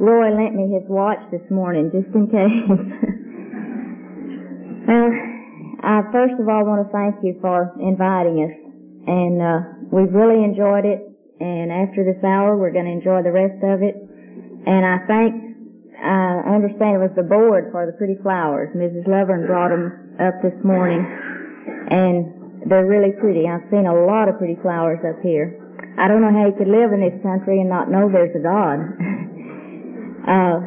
Roy lent me his watch this morning, just in case. well, I first of all want to thank you for inviting us, and uh, we've really enjoyed it. And after this hour, we're going to enjoy the rest of it. And I thank, I understand it was the board for the pretty flowers. Mrs. Lovern brought them up this morning, and they're really pretty. I've seen a lot of pretty flowers up here. I don't know how you could live in this country and not know there's a God. uh,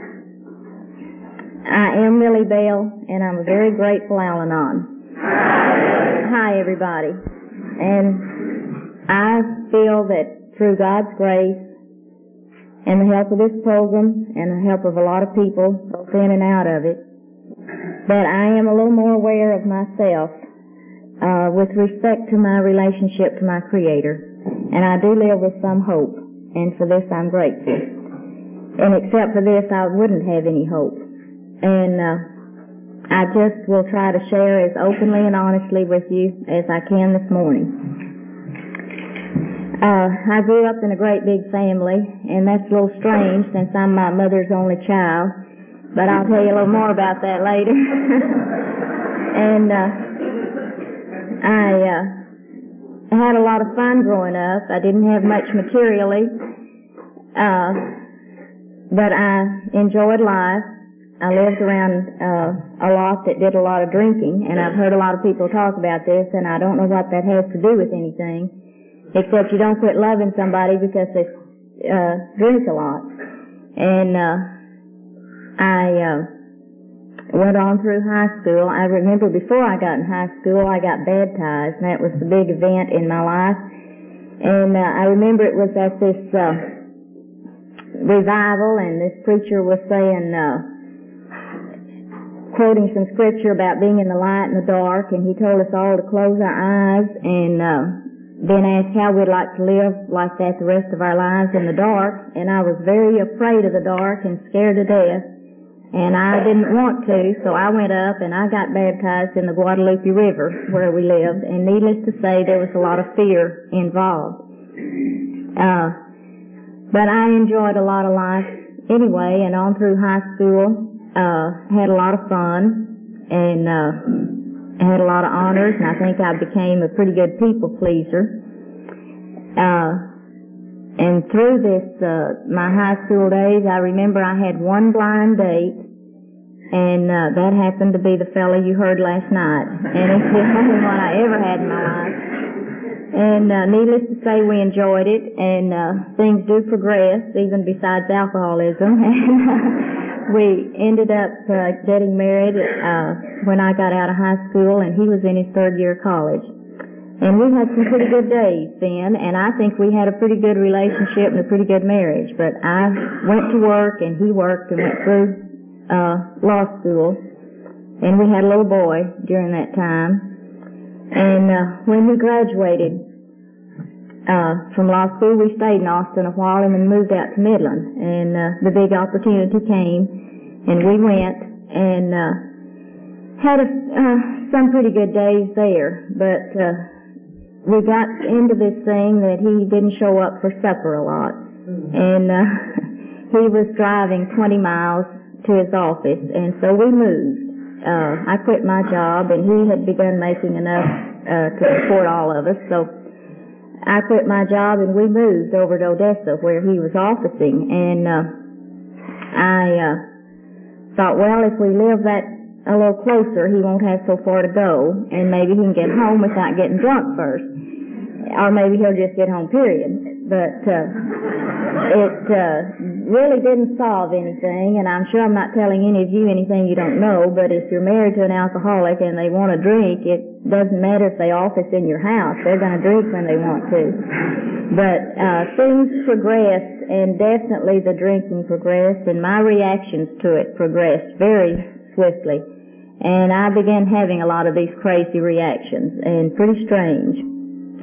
I am Millie Bell, and I'm a very grateful Al-Anon. Hi, everybody. And I feel that through God's grace and the help of this program and the help of a lot of people, both in and out of it, that I am a little more aware of myself uh, with respect to my relationship to my Creator. And I do live with some hope, and for this I'm grateful. And except for this, I wouldn't have any hope. And uh, I just will try to share as openly and honestly with you as I can this morning. Uh, I grew up in a great big family, and that's a little strange since I'm my mother's only child. But I'll tell you a little more about that later. and uh, I uh, had a lot of fun growing up. I didn't have much materially, uh, but I enjoyed life. I lived around uh, a lot that did a lot of drinking, and I've heard a lot of people talk about this, and I don't know what that has to do with anything, except you don't quit loving somebody because they uh, drink a lot. And uh, I uh, went on through high school. I remember before I got in high school, I got baptized, and that was the big event in my life. And uh, I remember it was at this uh, revival, and this preacher was saying, uh, quoting some scripture about being in the light and the dark, and he told us all to close our eyes and uh, then asked how we'd like to live like that the rest of our lives in the dark. And I was very afraid of the dark and scared to death. And I didn't want to, so I went up and I got baptized in the Guadalupe River where we lived. And needless to say, there was a lot of fear involved. Uh, but I enjoyed a lot of life anyway, and on through high school, uh, had a lot of fun and uh, had a lot of honors, and I think I became a pretty good people pleaser. Uh, and through this, uh, my high school days, I remember I had one blind date, and uh, that happened to be the fellow you heard last night, and it's the only one I ever had in my life. And uh, needless to say, we enjoyed it, and uh, things do progress, even besides alcoholism. And we ended up uh, getting married uh, when I got out of high school, and he was in his third year of college. And we had some pretty good days then, and I think we had a pretty good relationship and a pretty good marriage. But I went to work, and he worked and went through uh, law school, and we had a little boy during that time. And uh, when we graduated uh, from law school, we stayed in Austin a while and then moved out to Midland. And uh, the big opportunity came, and we went and uh, had a, uh, some pretty good days there. But uh, we got into this thing that he didn't show up for supper a lot, and uh, he was driving 20 miles to his office, and so we moved. Uh, I quit my job, and he had begun making enough uh, to support all of us, so I quit my job and we moved over to Odessa where he was officing. And uh I uh thought well if we live that a little closer he won't have so far to go. And maybe he can get home without getting drunk first. Or maybe he'll just get home period but uh it uh really didn't solve anything and I'm sure I'm not telling any of you anything you don't know but if you're married to an alcoholic and they want to drink it doesn't matter if they office in your house. They're going to drink when they want to. But uh, things progressed, and definitely the drinking progressed, and my reactions to it progressed very swiftly. And I began having a lot of these crazy reactions, and pretty strange.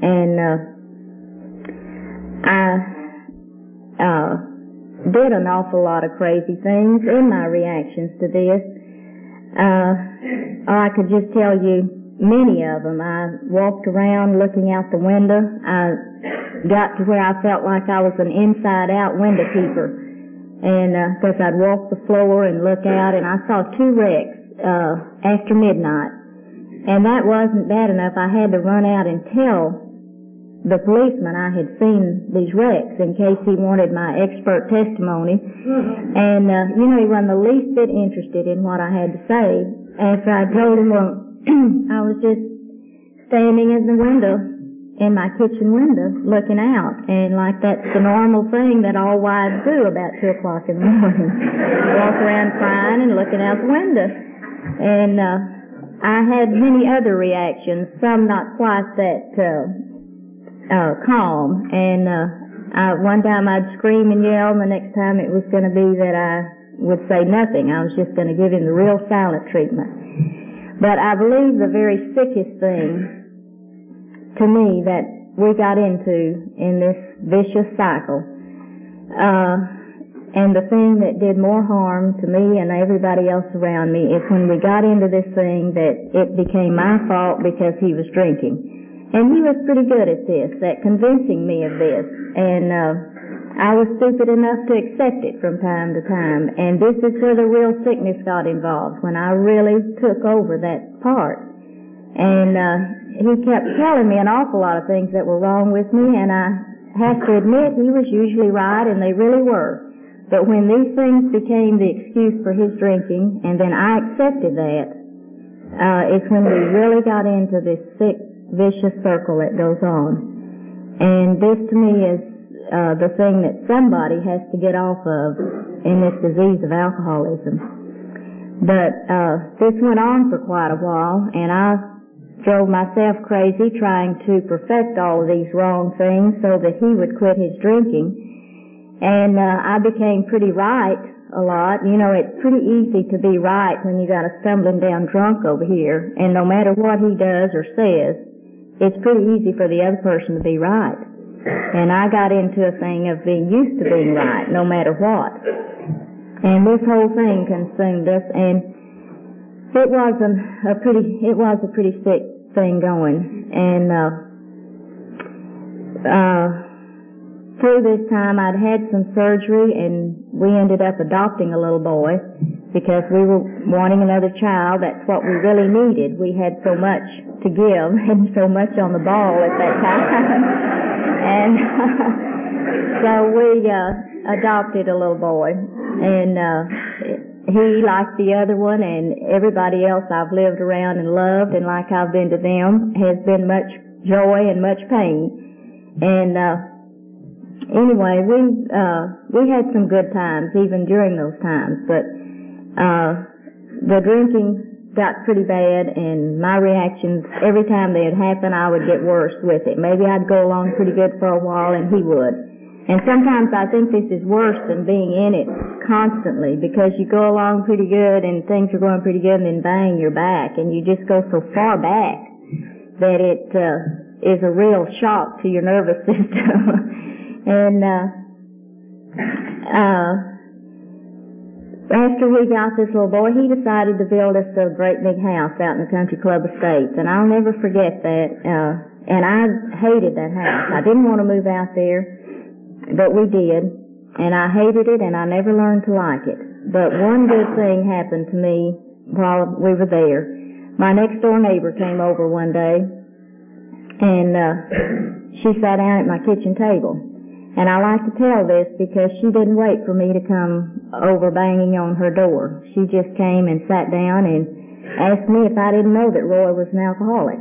And uh, I uh, did an awful lot of crazy things in my reactions to this. Uh, I could just tell you many of them. I walked around looking out the window. I got to where I felt like I was an inside out window keeper. and uh, because I'd walk the floor and look out, and I saw two wrecks uh, after midnight, and that wasn't bad enough. I had to run out and tell the policeman I had seen these wrecks in case he wanted my expert testimony. And, uh, you know, he wasn't the least bit interested in what I had to say. After I told him, well, I was just standing in the window, in my kitchen window, looking out. And like that's the normal thing that all wives do about two o'clock in the morning. Walk around crying and looking out the window. And, uh, I had many other reactions, some not quite that, uh, uh, calm. And uh, I, one time I'd scream and yell, and the next time it was going to be that I would say nothing. I was just going to give him the real silent treatment. But I believe the very sickest thing to me that we got into in this vicious cycle, uh, and the thing that did more harm to me and everybody else around me is when we got into this thing that it became my fault because he was drinking. And he was pretty good at this, at convincing me of this. And uh, I was stupid enough to accept it from time to time. And this is where the real sickness got involved, when I really took over that part. And uh, he kept telling me an awful lot of things that were wrong with me, and I have to admit he was usually right, and they really were. But when these things became the excuse for his drinking, and then I accepted that, uh, it's when we really got into this sick vicious circle that goes on. And this to me is uh, the thing that somebody has to get off of in this disease of alcoholism. But uh, this went on for quite a while, and I drove myself crazy trying to perfect all of these wrong things so that he would quit his drinking. And uh, I became pretty right a lot. You know, it's pretty easy to be right when you got a stumbling down drunk over here, and no matter what he does or says, it's pretty easy for the other person to be right. And I got into a thing of being used to being right, no matter what. And this whole thing consumed us, and it was a, a pretty, it was a pretty sick thing going. And uh, uh, through this time, I'd had some surgery, and we ended up adopting a little boy because we were wanting another child. That's what we really needed. We had so much to give and so much on the ball at that time. and so we uh, adopted a little boy. And uh, he, like the other one and everybody else I've lived around and loved and like I've been to them, has been much joy and much pain. And uh, anyway, we uh, we had some good times even during those times, but uh, the drinking got pretty bad and my reactions every time they'd happen I would get worse with it. Maybe I'd go along pretty good for a while and he would. And sometimes I think this is worse than being in it constantly because you go along pretty good and things are going pretty good and then bang you're back and you just go so far back that it uh, is a real shock to your nervous system. and uh, uh, after we got this little boy, he decided to build us a great big house out in the country club estates, and I'll never forget that. Uh, and I hated that house. I didn't want to move out there, but we did, and I hated it, and I never learned to like it. But one good thing happened to me while we were there. My next door neighbor came over one day, and uh, she sat down at my kitchen table. And I like to tell this because she didn't wait for me to come over banging on her door. She just came and sat down and asked me if I didn't know that Roy was an alcoholic.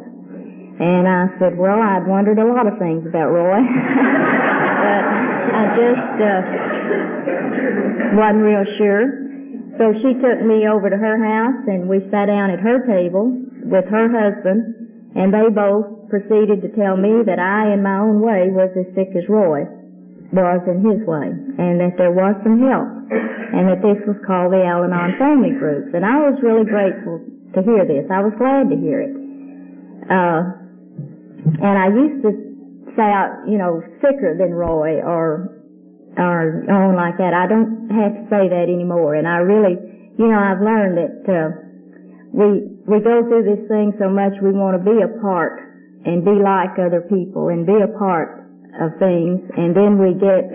And I said, well, I'd wondered a lot of things about Roy. but I just uh, wasn't real sure. So she took me over to her house and we sat down at her table with her husband and they both proceeded to tell me that I, in my own way, was as sick as Roy was in his way, and that there was some help, and that this was called the Al-Anon Family Groups. And I was really grateful to hear this. I was glad to hear it. Uh, and I used to say, you know, sicker than Roy or or on like that. I don't have to say that anymore. And I really, you know, I've learned that uh, we we go through this thing so much we want to be a part and be like other people and be a part of things, and then we get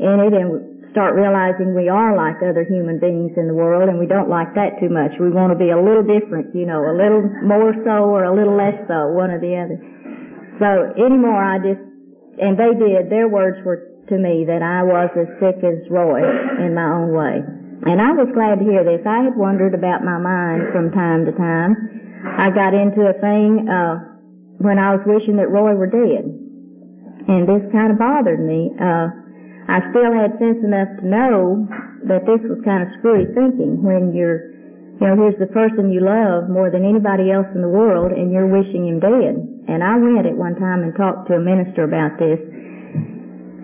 in it and start realizing we are like other human beings in the world and we don't like that too much. We want to be a little different, you know, a little more so or a little less so, one or the other. So anymore I just, and they did, their words were to me that I was as sick as Roy in my own way. And I was glad to hear this. I had wondered about my mind from time to time. I got into a thing, uh, when I was wishing that Roy were dead. And this kind of bothered me. Uh, I still had sense enough to know that this was kind of screwy thinking when you're, you know, here's the person you love more than anybody else in the world and you're wishing him dead. And I went at one time and talked to a minister about this.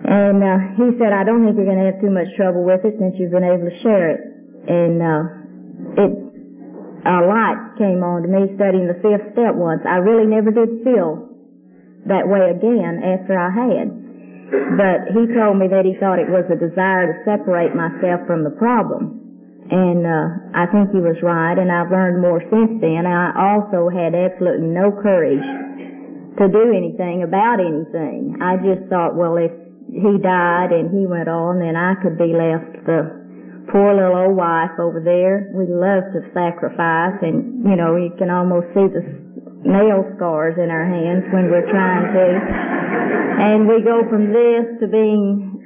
And uh, he said, I don't think you're going to have too much trouble with it since you've been able to share it. And uh, it, a light came on to me studying the fifth step once. I really never did feel that way again after I had. But he told me that he thought it was a desire to separate myself from the problem. And uh, I think he was right, and I've learned more since then. I also had absolutely no courage to do anything about anything. I just thought, well, if he died and he went on, then I could be left the poor little old wife over there. We love to sacrifice, and you know, you can almost see the nail scars in our hands when we're trying to. And we go from this to being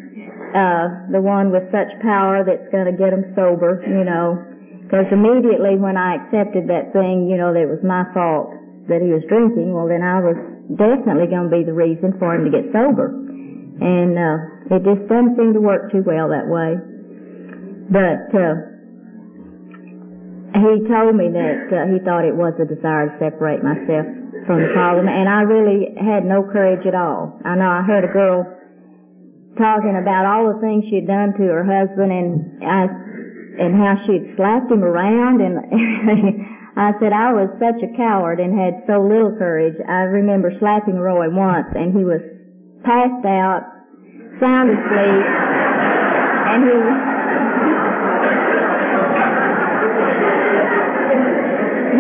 uh, the one with such power that's going to get them sober, you know. Because immediately when I accepted that thing, you know, that it was my fault that he was drinking, well then I was definitely going to be the reason for him to get sober. And uh, it just doesn't seem to work too well that way. But uh, he told me that uh, he thought it was a desire to separate myself from the problem, and I really had no courage at all. I know I heard a girl talking about all the things she'd done to her husband, and I and how she'd slapped him around, and I said I was such a coward and had so little courage. I remember slapping Roy once, and he was passed out, sound asleep, and he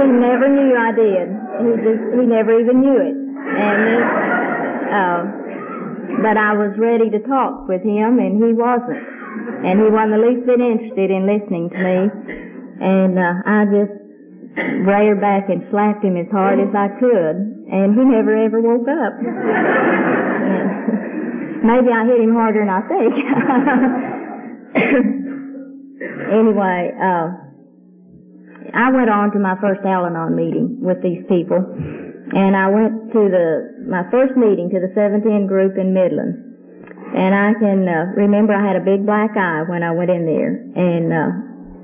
he never knew I did. He just he never even knew it. And this, uh, but I was ready to talk with him, and he wasn't. And he wasn't the least bit interested in listening to me. And uh, I just reared back and slapped him as hard as I could, and he never ever woke up. Maybe I hit him harder than I think. anyway, uh, I went on to my first Al-Anon meeting with these people, and I went to the my first meeting to the 710 group in Midland, and I can uh, remember I had a big black eye when I went in there, and uh,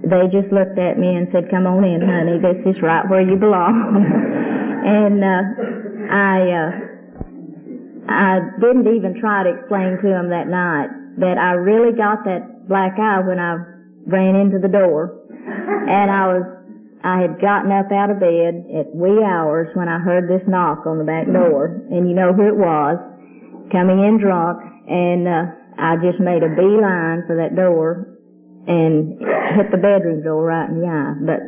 they just looked at me and said, "Come on in, honey. This is right where you belong." and uh, I uh, I didn't even try to explain to them that night that I really got that black eye when I ran into the door, and I was I had gotten up out of bed at wee hours when I heard this knock on the back door, and you know who it was, coming in drunk, and uh, I just made a beeline for that door and hit the bedroom door right in the eye. But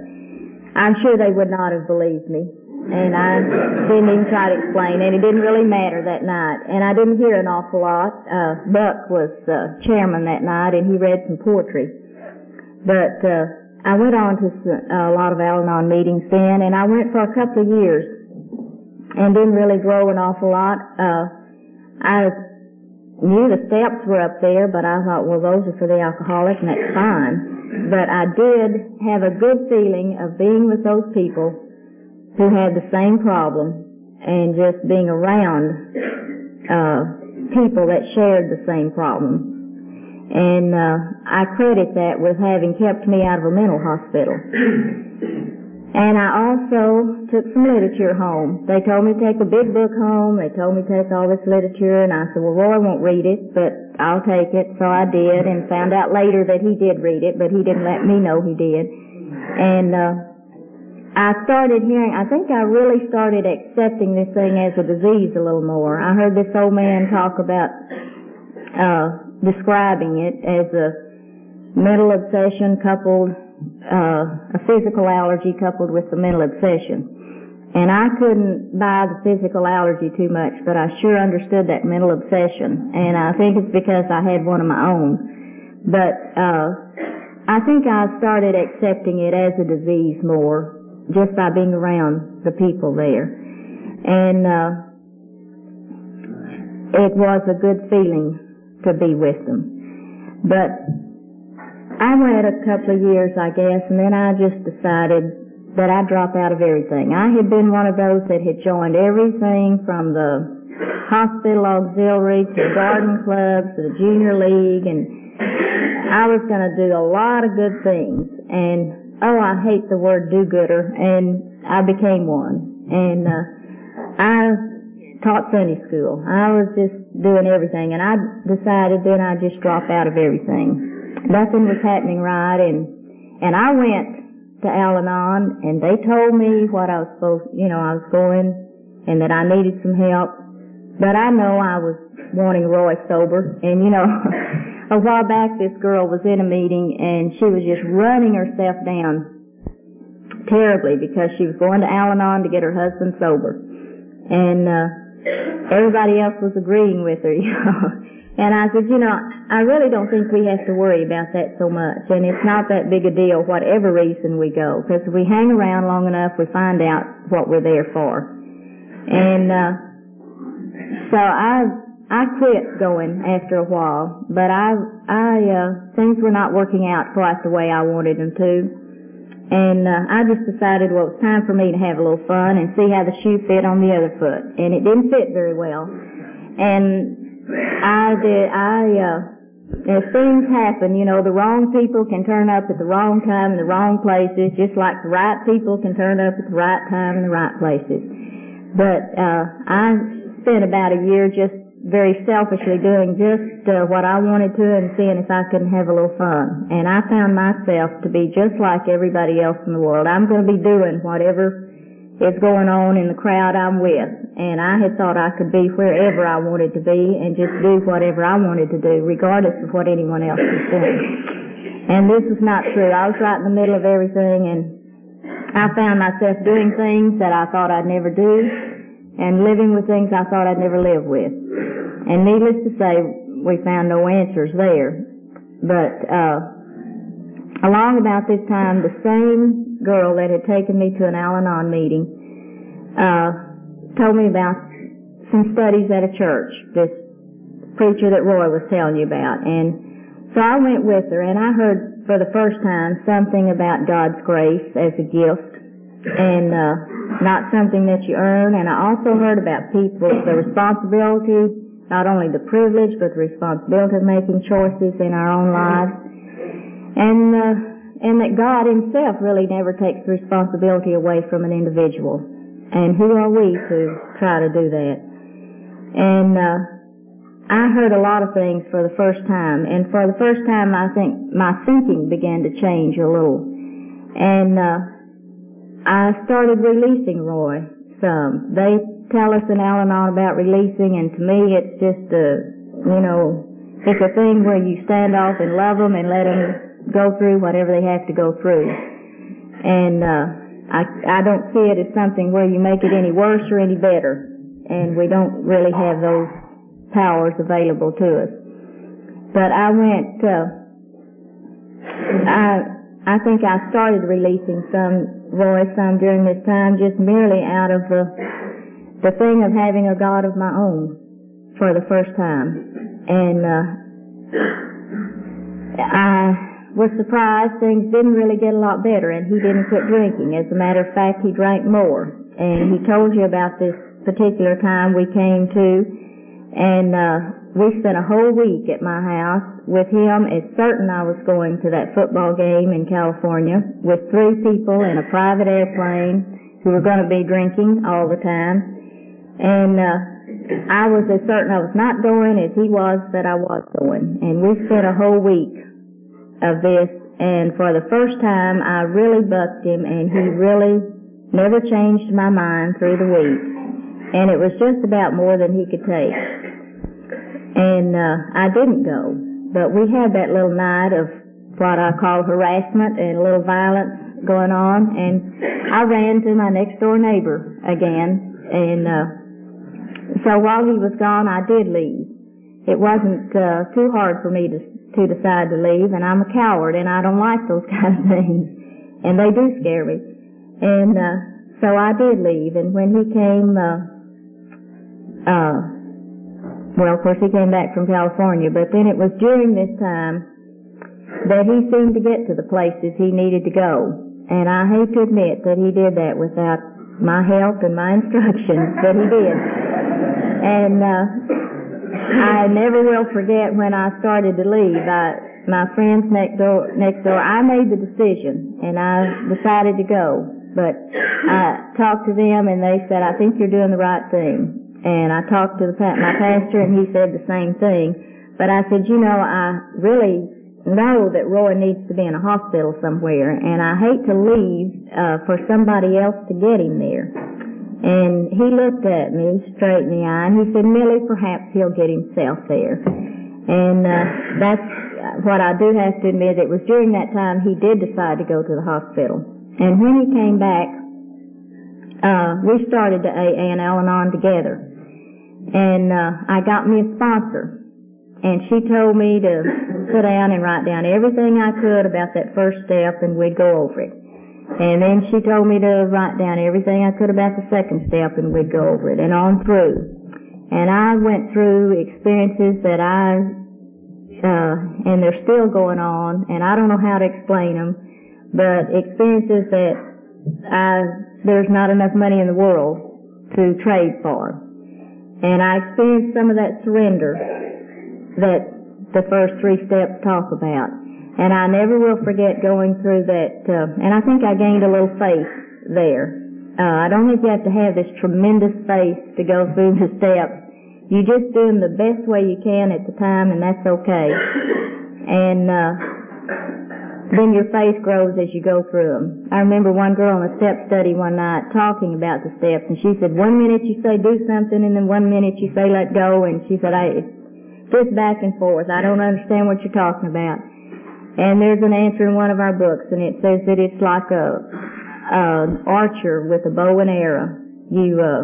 I'm sure they would not have believed me, and I didn't even try to explain, and it didn't really matter that night. And I didn't hear an awful lot. Uh, Buck was uh, chairman that night, and he read some poetry. But uh, I went on to a lot of Al-Anon meetings then, and I went for a couple of years and didn't really grow an awful lot. Uh, I knew the steps were up there, but I thought, well, those are for the alcoholic, and that's fine. But I did have a good feeling of being with those people who had the same problem and just being around uh, people that shared the same problem. And uh, I credit that with having kept me out of a mental hospital. And I also took some literature home. They told me to take a big book home. They told me to take all this literature, and I said, well, Roy won't read it, but I'll take it. So I did, and found out later that he did read it, but he didn't let me know he did. And uh, I started hearing, I think I really started accepting this thing as a disease a little more. I heard this old man talk about uh, describing it as a mental obsession coupled, uh, a physical allergy coupled with the mental obsession. And I couldn't buy the physical allergy too much, but I sure understood that mental obsession. And I think it's because I had one of my own. But uh, I think I started accepting it as a disease more just by being around the people there. And uh, it was a good feeling to be with them. But I went a couple of years, I guess, and then I just decided that I'd drop out of everything. I had been one of those that had joined everything from the hospital auxiliary to the garden clubs to the junior league and I was going to do a lot of good things and oh I hate the word do-gooder and I became one and uh, I taught Sunday school. I was just doing everything and I decided then I'd just drop out of everything. Nothing was happening right and and I went to Al-Anon and they told me what I was supposed, you know, I was going and that I needed some help. But I know I was wanting Roy sober and you know, a while back this girl was in a meeting and she was just running herself down terribly because she was going to Al-Anon to get her husband sober. And, uh, everybody else was agreeing with her, you know. And I said, you know, I really don't think we have to worry about that so much. And it's not that big a deal whatever reason we go. Because if we hang around long enough, we find out what we're there for. And, uh, so I, I quit going after a while, but I, I, uh, things were not working out quite the way I wanted them to. And, uh, I just decided, well, it's time for me to have a little fun and see how the shoe fit on the other foot. And it didn't fit very well. And I did, I, uh, as things happen, you know, the wrong people can turn up at the wrong time in the wrong places, just like the right people can turn up at the right time in the right places. But, uh, I spent about a year just very selfishly doing just uh, what I wanted to and seeing if I couldn't have a little fun. And I found myself to be just like everybody else in the world. I'm going to be doing whatever is going on in the crowd I'm with. And I had thought I could be wherever I wanted to be and just do whatever I wanted to do, regardless of what anyone else was doing. And this is not true. I was right in the middle of everything and I found myself doing things that I thought I'd never do and living with things I thought I'd never live with. And needless to say, we found no answers there. But, uh, along about this time, the same girl that had taken me to an Al-Anon meeting uh, told me about some studies at a church, this preacher that Roy was telling you about. And so I went with her and I heard for the first time something about God's grace as a gift and uh, not something that you earn. And I also heard about people, the responsibility, not only the privilege, but the responsibility of making choices in our own lives. And uh, and that God himself really never takes responsibility away from an individual. And who are we to try to do that? And uh, I heard a lot of things for the first time, and for the first time, I think my thinking began to change a little. And uh, I started releasing Roy some. They tell us in Al-Anon about releasing, and to me, it's just a, you know, it's a thing where you stand off and love them and let them go through whatever they have to go through. And uh, I I don't see it as something where you make it any worse or any better, and we don't really have those powers available to us. But I went. Uh, I I think I started releasing some Roy some during this time, just merely out of the the thing of having a God of my own for the first time, and uh, I was surprised things didn't really get a lot better and he didn't quit drinking. As a matter of fact, he drank more. And he told you about this particular time we came to and uh we spent a whole week at my house with him. It's certain I was going to that football game in California with three people in a private airplane who were going to be drinking all the time. And uh I was as certain I was not going as he was that I was going. And we spent a whole week of this, and for the first time, I really bucked him, and he really never changed my mind through the week. And it was just about more than he could take. And uh, I didn't go, but we had that little night of what I call harassment and a little violence going on, and I ran to my next door neighbor again, and uh, so while he was gone, I did leave. It wasn't uh, too hard for me to to decide to leave, and I'm a coward, and I don't like those kind of things, and they do scare me. And uh, so I did leave, and when he came, uh, uh, well, of course he came back from California, but then it was during this time that he seemed to get to the places he needed to go. And I hate to admit that he did that without my help and my instruction, but he did. And uh, I never will forget when I started to leave. I, my friends next door, next door, I made the decision, and I decided to go. But I talked to them, and they said, "I think you're doing the right thing." And I talked to the, my pastor, and he said the same thing. But I said, you know, I really know that Roy needs to be in a hospital somewhere, and I hate to leave uh, for somebody else to get him there. And he looked at me straight in the eye, and he said, Millie, perhaps he'll get himself there. And uh, that's what I do have to admit. It was during that time he did decide to go to the hospital. And when he came back, uh, we started the AA and Al-Anon together. And uh, I got me a sponsor and she told me to sit down and write down everything I could about that first step and we'd go over it. And then she told me to write down everything I could about the second step and we'd go over it and on through. And I went through experiences that I, uh, and they're still going on and I don't know how to explain them, but experiences that I, there's not enough money in the world to trade for. And I experienced some of that surrender that the first three steps talk about. And I never will forget going through that, uh, and I think I gained a little faith there. Uh, I don't think you have to have this tremendous faith to go through the steps. You just do them the best way you can at the time, and that's okay. And uh, then your faith grows as you go through them. I remember one girl in a step study one night talking about the steps, and she said, one minute you say do something, and then one minute you say let go, and she said, I, just back and forth. I don't understand what you're talking about. And there's an answer in one of our books, and it says that it's like a, an archer with a bow and arrow. You uh,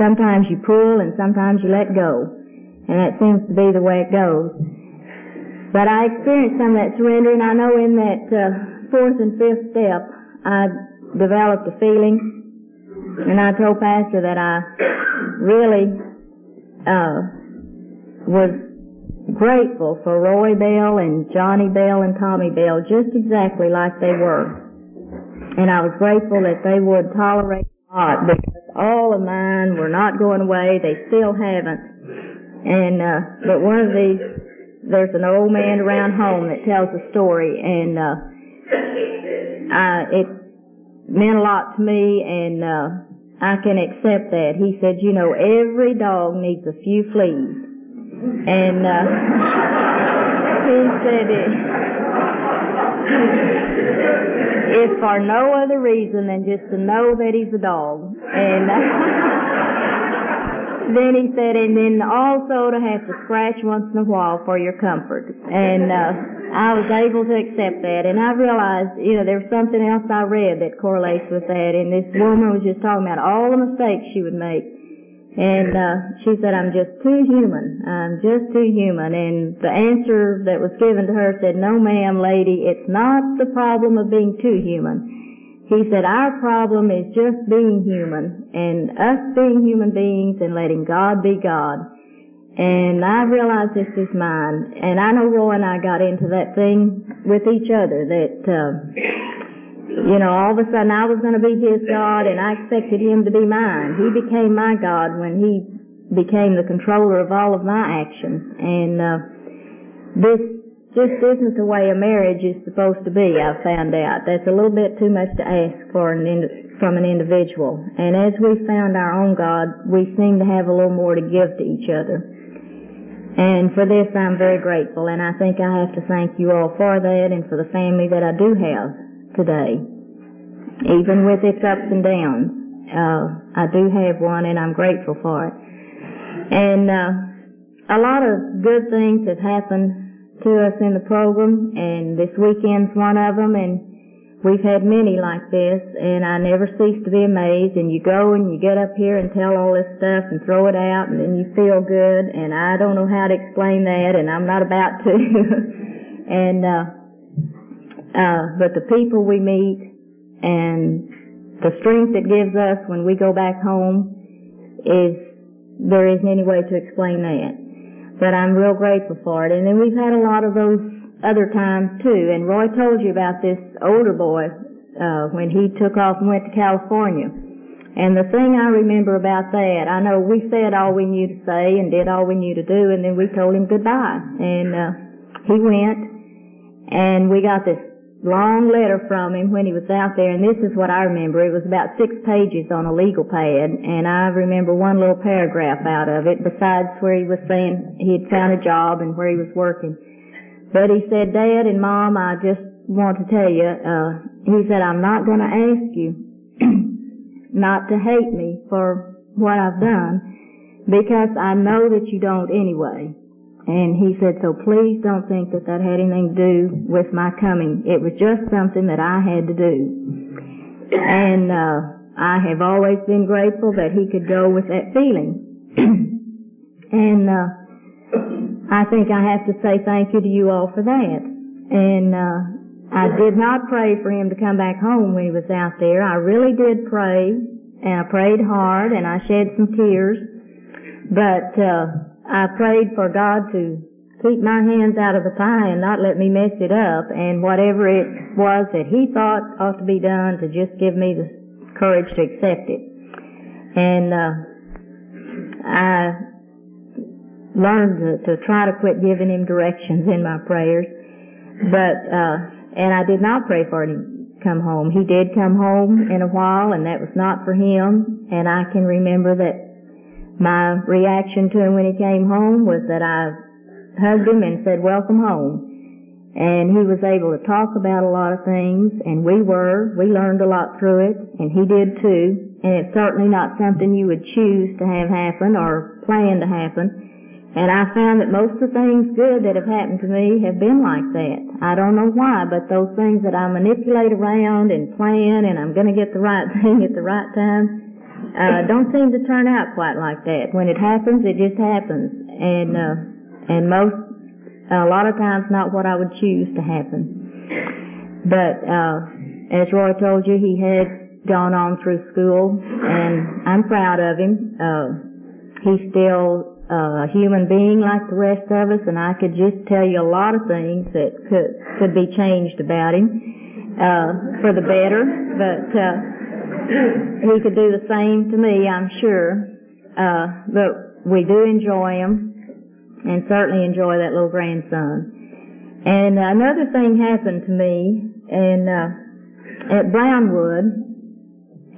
sometimes you pull and sometimes you let go, and that seems to be the way it goes. But I experienced some of that surrender, and I know in that uh, fourth and fifth step, I developed a feeling, and I told Pastor that I really uh, was grateful for Roy Bell and Johnny Bell and Tommy Bell just exactly like they were. And I was grateful that they would tolerate God because all of mine were not going away. They still haven't. And, uh, but one of these, there's an old man around home that tells a story and, uh, I, it meant a lot to me and, uh, I can accept that. He said, you know, every dog needs a few fleas and uh, he said it, it's for no other reason than just to know that he's a dog. And uh, then he said, and then also to have to scratch once in a while for your comfort. And uh, I was able to accept that. And I realized, you know, there was something else I read that correlates with that. And this woman was just talking about all the mistakes she would make and uh, she said, I'm just too human. I'm just too human. And the answer that was given to her said, no ma'am, lady, it's not the problem of being too human. He said, our problem is just being human and us being human beings and letting God be God. And I realized this is mine. And I know Roy and I got into that thing with each other that, uh, you know, all of a sudden I was going to be his God and I expected him to be mine. He became my God when he became the controller of all of my actions. And, uh, this just isn't the way a marriage is supposed to be, I've found out. That's a little bit too much to ask for an ind- from an individual. And as we found our own God, we seem to have a little more to give to each other. And for this I'm very grateful and I think I have to thank you all for that and for the family that I do have today, even with its ups and downs. Uh, I do have one, and I'm grateful for it. And uh, a lot of good things have happened to us in the program, and this weekend's one of them. And we've had many like this, and I never cease to be amazed. And you go and you get up here and tell all this stuff and throw it out, and then you feel good. And I don't know how to explain that, and I'm not about to. And, uh, uh, but the people we meet and the strength it gives us when we go back home is, there isn't any way to explain that. But I'm real grateful for it. And then we've had a lot of those other times too. And Roy told you about this older boy, uh, when he took off and went to California. And the thing I remember about that, I know we said all we knew to say and did all we knew to do, and then we told him goodbye. And uh, he went, and we got this long letter from him when he was out there, and this is what I remember. It was about six pages on a legal pad, and I remember one little paragraph out of it, besides where he was saying he had found a job and where he was working. But he said, Dad and Mom, I just want to tell you, uh, he said, I'm not going to ask you not to hate me for what I've done because I know that you don't anyway. And he said, so please don't think that that had anything to do with my coming. It was just something that I had to do. And, uh, I have always been grateful that he could go with that feeling. and, uh, I think I have to say thank you to you all for that. And, uh, I did not pray for him to come back home when he was out there. I really did pray, and I prayed hard, and I shed some tears. But uh, I prayed for God to keep my hands out of the pie and not let me mess it up, and whatever it was that He thought ought to be done, to just give me the courage to accept it. And uh, I learned to, to try to quit giving Him directions in my prayers, but. Uh, and I did not pray for him to come home. He did come home in a while, and that was not for him. And I can remember that my reaction to him when he came home was that I hugged him and said, welcome home. And he was able to talk about a lot of things, and we were. We learned a lot through it, and he did too. And it's certainly not something you would choose to have happen or plan to happen. And I found that most of the things good that have happened to me have been like that. I don't know why, but those things that I manipulate around and plan and I'm to get the right thing at the right time, uh, don't seem to turn out quite like that. When it happens, it just happens. And, uh, and most, a lot of times not what I would choose to happen. But, uh, as Roy told you, he had gone on through school and I'm proud of him. Uh, he still uh, a human being like the rest of us, and I could just tell you a lot of things that could could be changed about him uh, for the better. But uh, he could do the same to me, I'm sure. Uh, but we do enjoy him, and certainly enjoy that little grandson. And another thing happened to me, and uh, at Brownwood,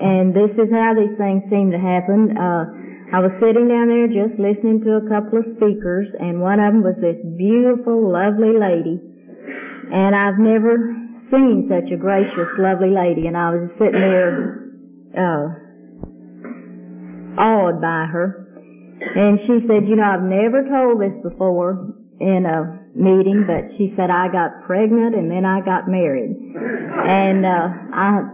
and this is how these things seem to happen. Uh, I was sitting down there just listening to a couple of speakers, and one of them was this beautiful, lovely lady. And I've never seen such a gracious, lovely lady, and I was sitting there, uh, awed by her. And she said, you know, I've never told this before in a meeting, but she said I got pregnant and then I got married. And, uh, I,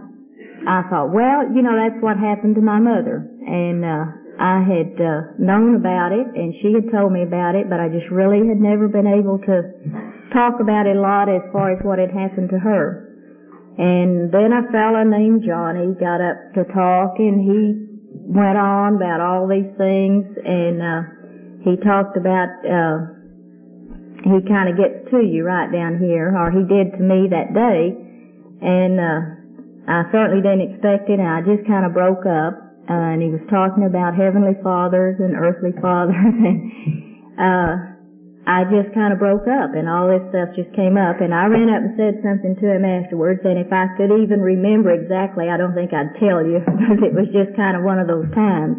I thought, well, you know, that's what happened to my mother. And, uh, I had uh, known about it, and she had told me about it, but I just really had never been able to talk about it a lot as far as what had happened to her. And then a fellow named Johnny got up to talk, and he went on about all these things, and uh, he talked about uh, he kind of gets to you right down here, or he did to me that day, and uh, I certainly didn't expect it, and I just kind of broke up. Uh, and he was talking about heavenly fathers and earthly fathers, and uh, I just kind of broke up, and all this stuff just came up, and I ran up and said something to him afterwards, and if I could even remember exactly, I don't think I'd tell you, because it was just kind of one of those times.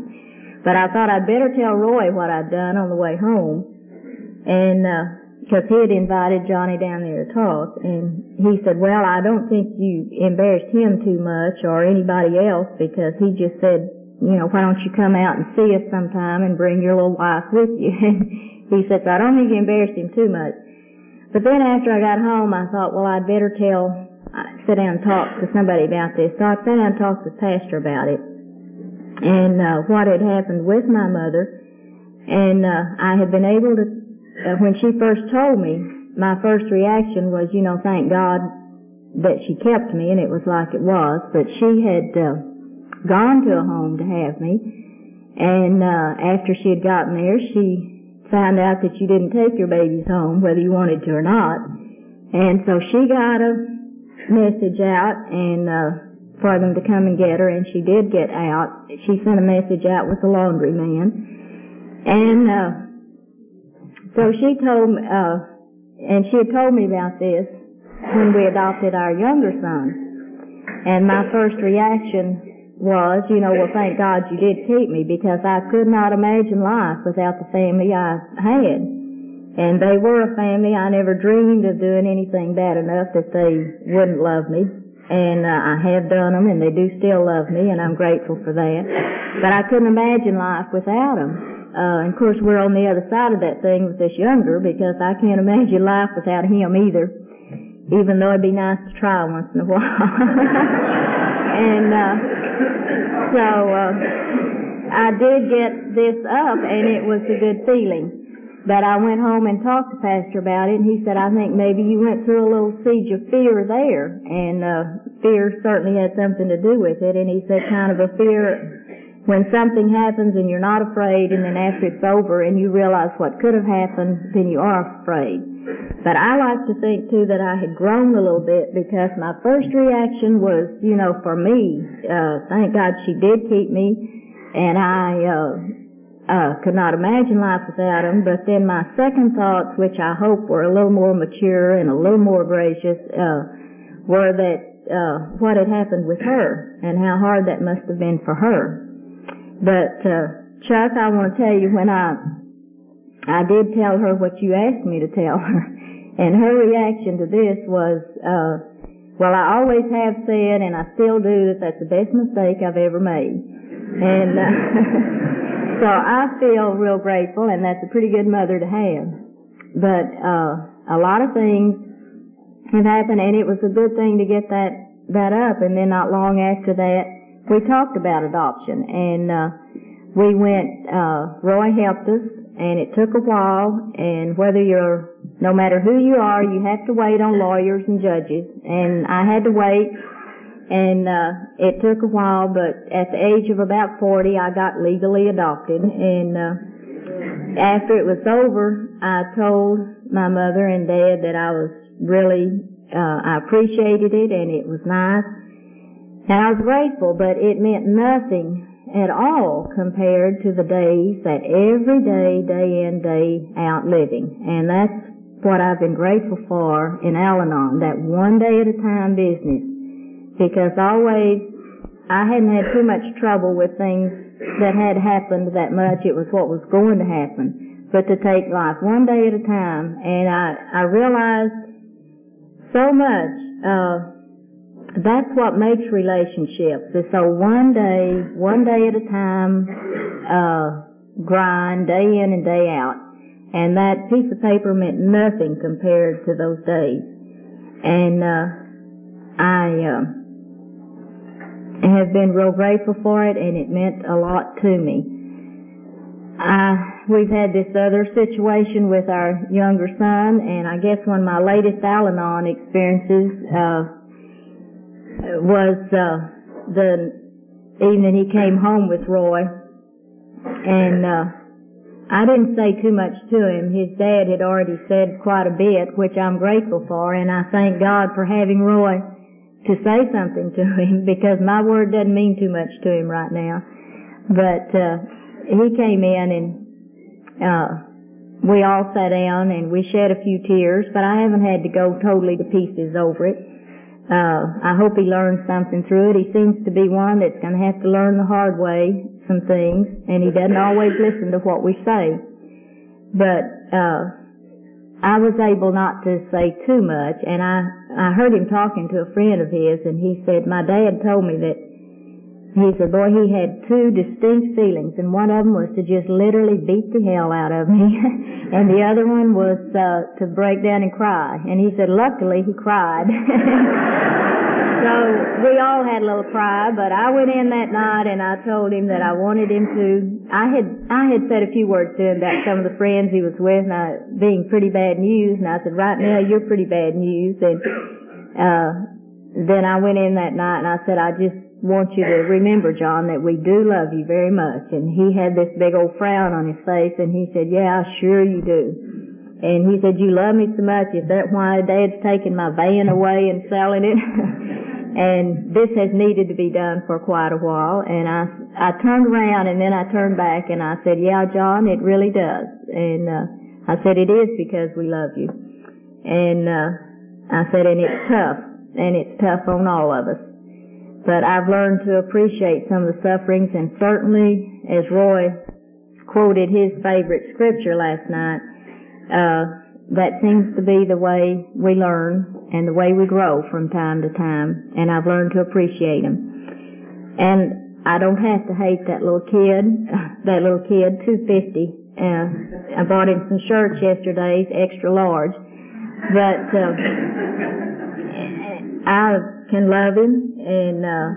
But I thought I'd better tell Roy what I'd done on the way home, and uh, because he had invited Johnny down there to talk, and he said, well, I don't think you embarrassed him too much or anybody else because he just said, you know, why don't you come out and see us sometime and bring your little wife with you? he said, so I don't think you embarrassed him too much. But then after I got home, I thought, well, I'd better tell, uh, sit down and talk to somebody about this. So I sat down and talked to the pastor about it and uh, what had happened with my mother. And uh, I had been able to, uh, when she first told me my first reaction was, you know, thank God that she kept me, and it was like it was. But she had uh, gone to a home to have me, and uh, after she had gotten there, she found out that you didn't take your babies home, whether you wanted to or not. And so she got a message out and uh, for them to come and get her, and she did get out. She sent a message out with the laundry man, and uh, so she told, uh, and she had told me about this when we adopted our younger son. And my first reaction was, you know, well, thank God you did keep me because I could not imagine life without the family I had. And they were a family. I never dreamed of doing anything bad enough that they wouldn't love me. And uh, I have done them, and they do still love me, and I'm grateful for that. But I couldn't imagine life without them. Uh, and of course, we're on the other side of that thing with this younger because I can't imagine life without him either. Even though it'd be nice to try once in a while. and uh, so uh, I did get this up, and it was a good feeling. But I went home and talked to Pastor about it, and he said, I think maybe you went through a little siege of fear there. And uh, fear certainly had something to do with it. And he said, kind of a fear when something happens and you're not afraid and then after it's over and you realize what could have happened, then you are afraid. But I like to think too that I had grown a little bit because my first reaction was, you know, for me, uh, thank God she did keep me and I, uh, uh, could not imagine life without him. But then my second thoughts, which I hope were a little more mature and a little more gracious, uh, were that, uh, what had happened with her and how hard that must have been for her. But uh, Chuck, I want to tell you when I I did tell her what you asked me to tell her, and her reaction to this was, uh, well, I always have said, and I still do, that that's the best mistake I've ever made. And uh, so I feel real grateful, and that's a pretty good mother to have. But uh, a lot of things have happened, and it was a good thing to get that that up. And then not long after that, we talked about adoption and uh, we went uh, Roy helped us and it took a while and whether you're no matter who you are you have to wait on lawyers and judges. And I had to wait and uh, it took a while but at the age of about 40 I got legally adopted. And uh, after it was over I told my mother and dad that I was really uh, I appreciated it and it was nice. And I was grateful, but it meant nothing at all compared to the days that every day, day in, day out living. And that's what I've been grateful for in Al-Anon, that one day at a time business. Because always, I hadn't had too much trouble with things that had happened that much. It was what was going to happen. But to take life one day at a time, and I, I realized so much, uh, that's what makes relationships. It's a one day, one day at a time, uh, grind, day in and day out. And that piece of paper meant nothing compared to those days. And, uh, I, uh, have been real grateful for it and it meant a lot to me. Uh, we've had this other situation with our younger son and I guess one of my latest Al-Anon experiences, uh, was uh, the evening he came home with Roy, and uh, I didn't say too much to him. His dad had already said quite a bit, which I'm grateful for, and I thank God for having Roy to say something to him because my word doesn't mean too much to him right now. But uh, he came in and uh, we all sat down and we shed a few tears, but I haven't had to go totally to pieces over it. Uh, I hope he learns something through it. He seems to be one that's going to have to learn the hard way some things, and he doesn't always listen to what we say. But uh, I was able not to say too much, and I I heard him talking to a friend of his, and he said my dad told me that he said, boy, he had two distinct feelings, and one of them was to just literally beat the hell out of me, and the other one was uh, to break down and cry. And he said, luckily, he cried. so we all had a little cry, but I went in that night and I told him that I wanted him to. I had I had said a few words to him about some of the friends he was with, and I, being pretty bad news. And I said, right now you're pretty bad news. And uh, then I went in that night and I said, I just want you to remember, John, that we do love you very much. And he had this big old frown on his face, and he said, Yeah, sure you do. And he said, you love me so much. Is that why Dad's taking my van away and selling it? and this has needed to be done for quite a while. And I, I turned around and then I turned back and I said, yeah, John, it really does. And, uh, I said, it is because we love you. And, uh, I said, and it's tough. And it's tough on all of us. But I've learned to appreciate some of the sufferings and certainly, as Roy quoted his favorite scripture last night, uh, that seems to be the way we learn and the way we grow from time to time, and I've learned to appreciate them. And I don't have to hate that little kid, that little kid, 250. Uh, I bought him some shirts yesterday, extra large, but uh, I can love him, and uh,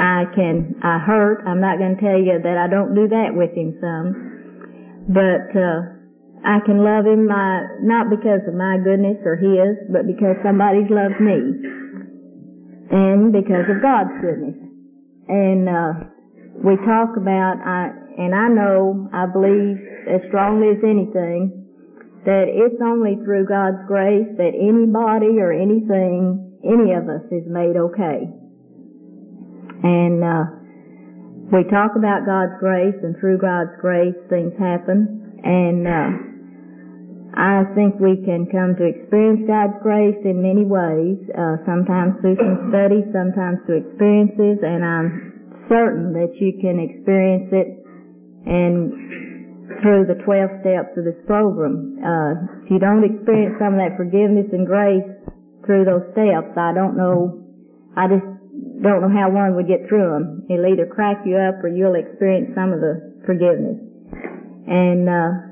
I can I hurt. I'm not going to tell you that I don't do that with him some, but. Uh, I can love him my, not because of my goodness or his, but because somebody's loved me. And because of God's goodness. And, uh, we talk about, I, and I know, I believe as strongly as anything, that it's only through God's grace that anybody or anything, any of us is made okay. And, uh, we talk about God's grace and through God's grace things happen. And, uh, I think we can come to experience God's grace in many ways, uh, sometimes through some study, sometimes through experiences, and I'm certain that you can experience it and through the 12 steps of this program. Uh, if you don't experience some of that forgiveness and grace through those steps, I don't know, I just don't know how one would get through them. It'll either crack you up or you'll experience some of the forgiveness. And, uh,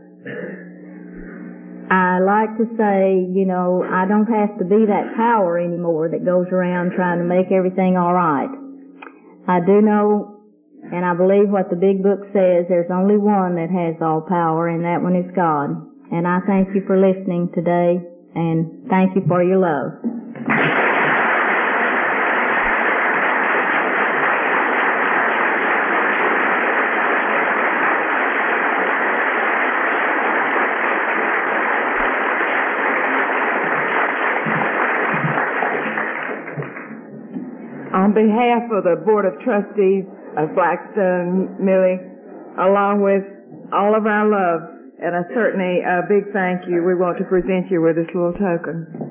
I like to say, you know, I don't have to be that power anymore that goes around trying to make everything alright. I do know, and I believe what the big book says, there's only one that has all power, and that one is God. And I thank you for listening today, and thank you for your love. On behalf of the Board of Trustees of Blackstone Millie, along with all of our love and a certainly a big thank you, we want to present you with this little token.